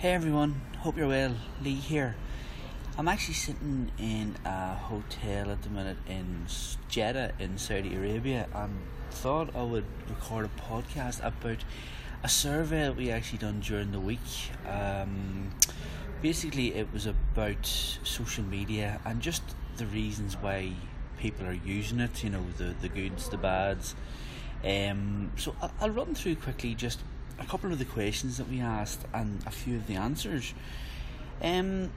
Hey everyone, hope you're well. Lee here. I'm actually sitting in a hotel at the minute in Jeddah in Saudi Arabia and thought I would record a podcast about a survey that we actually done during the week. Um, basically, it was about social media and just the reasons why people are using it, you know, the, the goods, the bads. Um, so I'll, I'll run through quickly just a couple of the questions that we asked and a few of the answers. Um,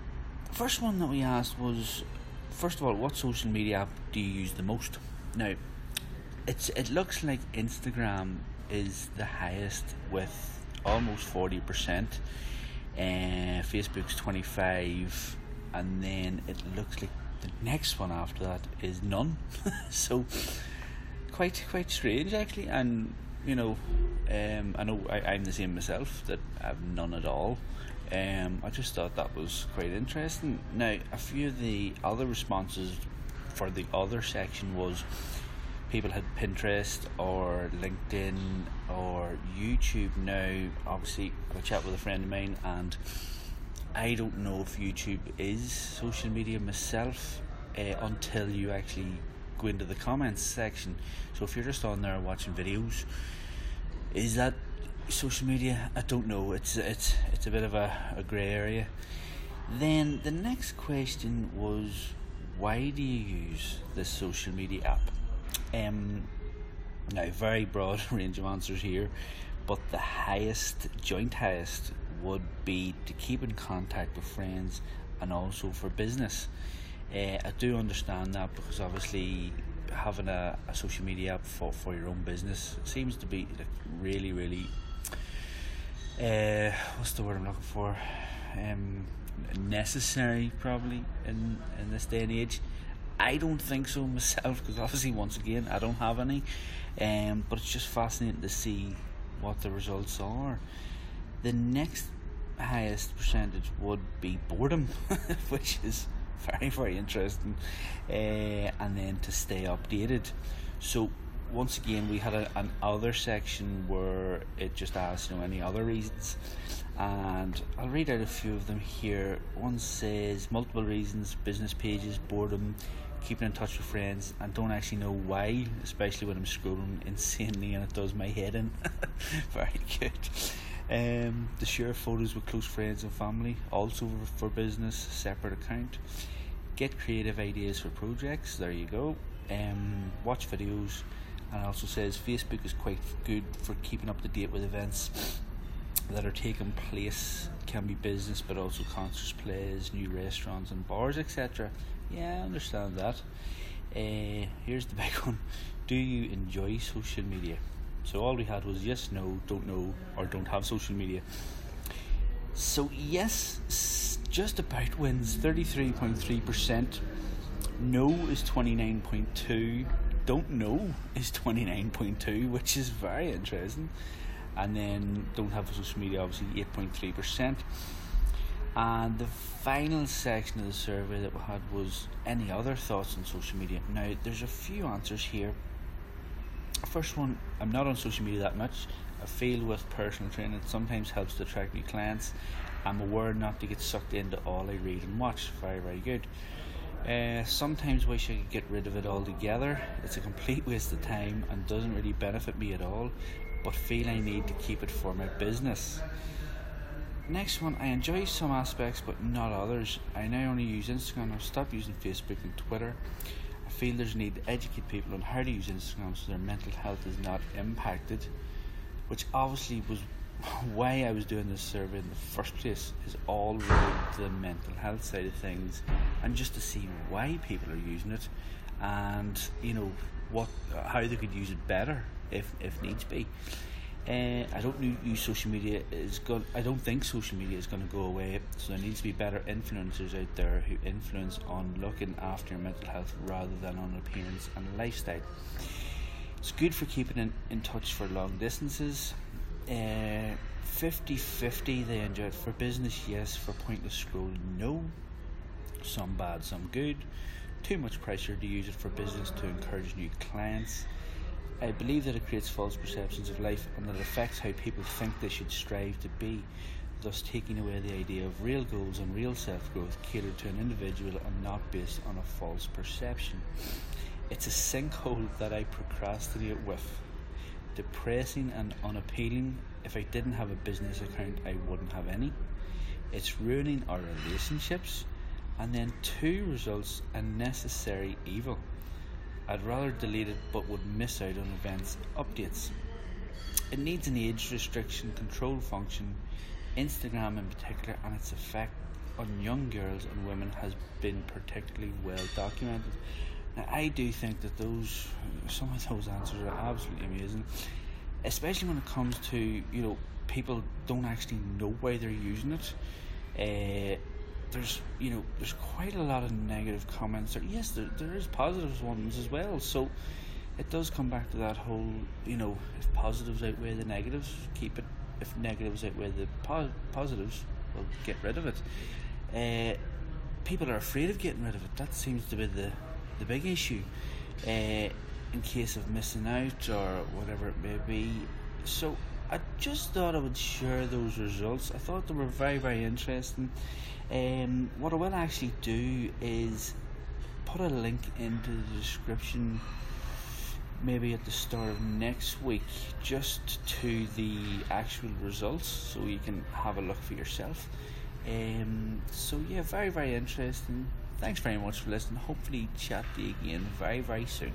first one that we asked was, first of all, what social media app do you use the most? Now, it's it looks like Instagram is the highest with almost forty percent. Uh, Facebook's twenty five, and then it looks like the next one after that is none. so quite quite strange actually, and you know, um, I know I, I'm the same myself that I've none at all. Um, I just thought that was quite interesting. Now, a few of the other responses for the other section was people had Pinterest or LinkedIn or YouTube. Now, obviously, I chat with a friend of mine, and I don't know if YouTube is social media myself uh, until you actually go into the comments section. So if you're just on there watching videos, is that social media? I don't know. It's it's it's a bit of a, a grey area. Then the next question was, why do you use this social media app? Um, now very broad range of answers here, but the highest, joint highest, would be to keep in contact with friends and also for business. Uh, I do understand that because obviously having a, a social media app for, for your own business seems to be like really, really. Uh, what's the word I'm looking for? Um, necessary, probably in in this day and age. I don't think so myself because obviously, once again, I don't have any. Um, but it's just fascinating to see what the results are. The next highest percentage would be boredom, which is very very interesting. Uh, and then to stay updated. So once again we had a, an other section where it just asked you know any other reasons? And I'll read out a few of them here. One says multiple reasons business pages boredom keeping in touch with friends and don't actually know why especially when I'm scrolling insanely and it does my head in. Very good um, to share photos with close friends and family, also for business, separate account. Get creative ideas for projects. There you go. Um, watch videos, and also says Facebook is quite good for keeping up to date with events that are taking place. Can be business, but also concerts, plays, new restaurants and bars, etc. Yeah, I understand that. Uh, here's the big one. Do you enjoy social media? So all we had was yes, no, don't know, or don't have social media. So yes, just about wins 33.3%. No is 29.2. Don't know is 29.2, which is very interesting. And then don't have social media, obviously 8.3%. And the final section of the survey that we had was any other thoughts on social media. Now, there's a few answers here First one, I'm not on social media that much. I feel with personal training it sometimes helps to attract new clients. I'm aware not to get sucked into all I read and watch. Very, very good. Uh, sometimes wish I could get rid of it altogether. It's a complete waste of time and doesn't really benefit me at all, but feel I need to keep it for my business. Next one, I enjoy some aspects but not others. I now only use Instagram. I've stopped using Facebook and Twitter a need to educate people on how to use Instagram so their mental health is not impacted, which obviously was why I was doing this survey in the first place, is all related to the mental health side of things and just to see why people are using it and, you know, what how they could use it better if, if needs be. Uh, I don't use social media is going. I don't think social media is going to go away. So there needs to be better influencers out there who influence on looking after your mental health rather than on appearance and lifestyle. It's good for keeping in, in touch for long distances. Uh, 50-50 they enjoy it for business yes for pointless scrolling no some bad some good too much pressure to use it for business to encourage new clients I believe that it creates false perceptions of life and that it affects how people think they should strive to be. thus taking away the idea of real goals and real self growth catered to an individual and not based on a false perception. It's a sinkhole that I procrastinate with. Depressing and unappealing. If I didn't have a business account, I wouldn't have any. It's ruining our relationships. And then two results a necessary evil. I'd rather delete it but would miss out on events updates. It needs an age restriction control function, Instagram in particular, and its effect on young girls and women has been particularly well documented. Now, I do think that those some of those answers are absolutely amazing, especially when it comes to you know people don't actually know why they're using it. Uh, there's you know there's quite a lot of negative comments. There, yes, there there is positive ones as well. So it does come back to that whole you know if positives outweigh the negatives, keep it. If negatives outweigh the po- positives, well, get rid of it. Uh, people are afraid of getting rid of it. That seems to be the the big issue. Uh, in case of missing out or whatever it may be. So I just thought I would share those results. I thought they were very, very interesting. Um, what I will actually do is put a link into the description, maybe at the start of next week, just to the actual results, so you can have a look for yourself. Um, so yeah, very, very interesting. Thanks very much for listening. Hopefully, chat to you again very, very soon.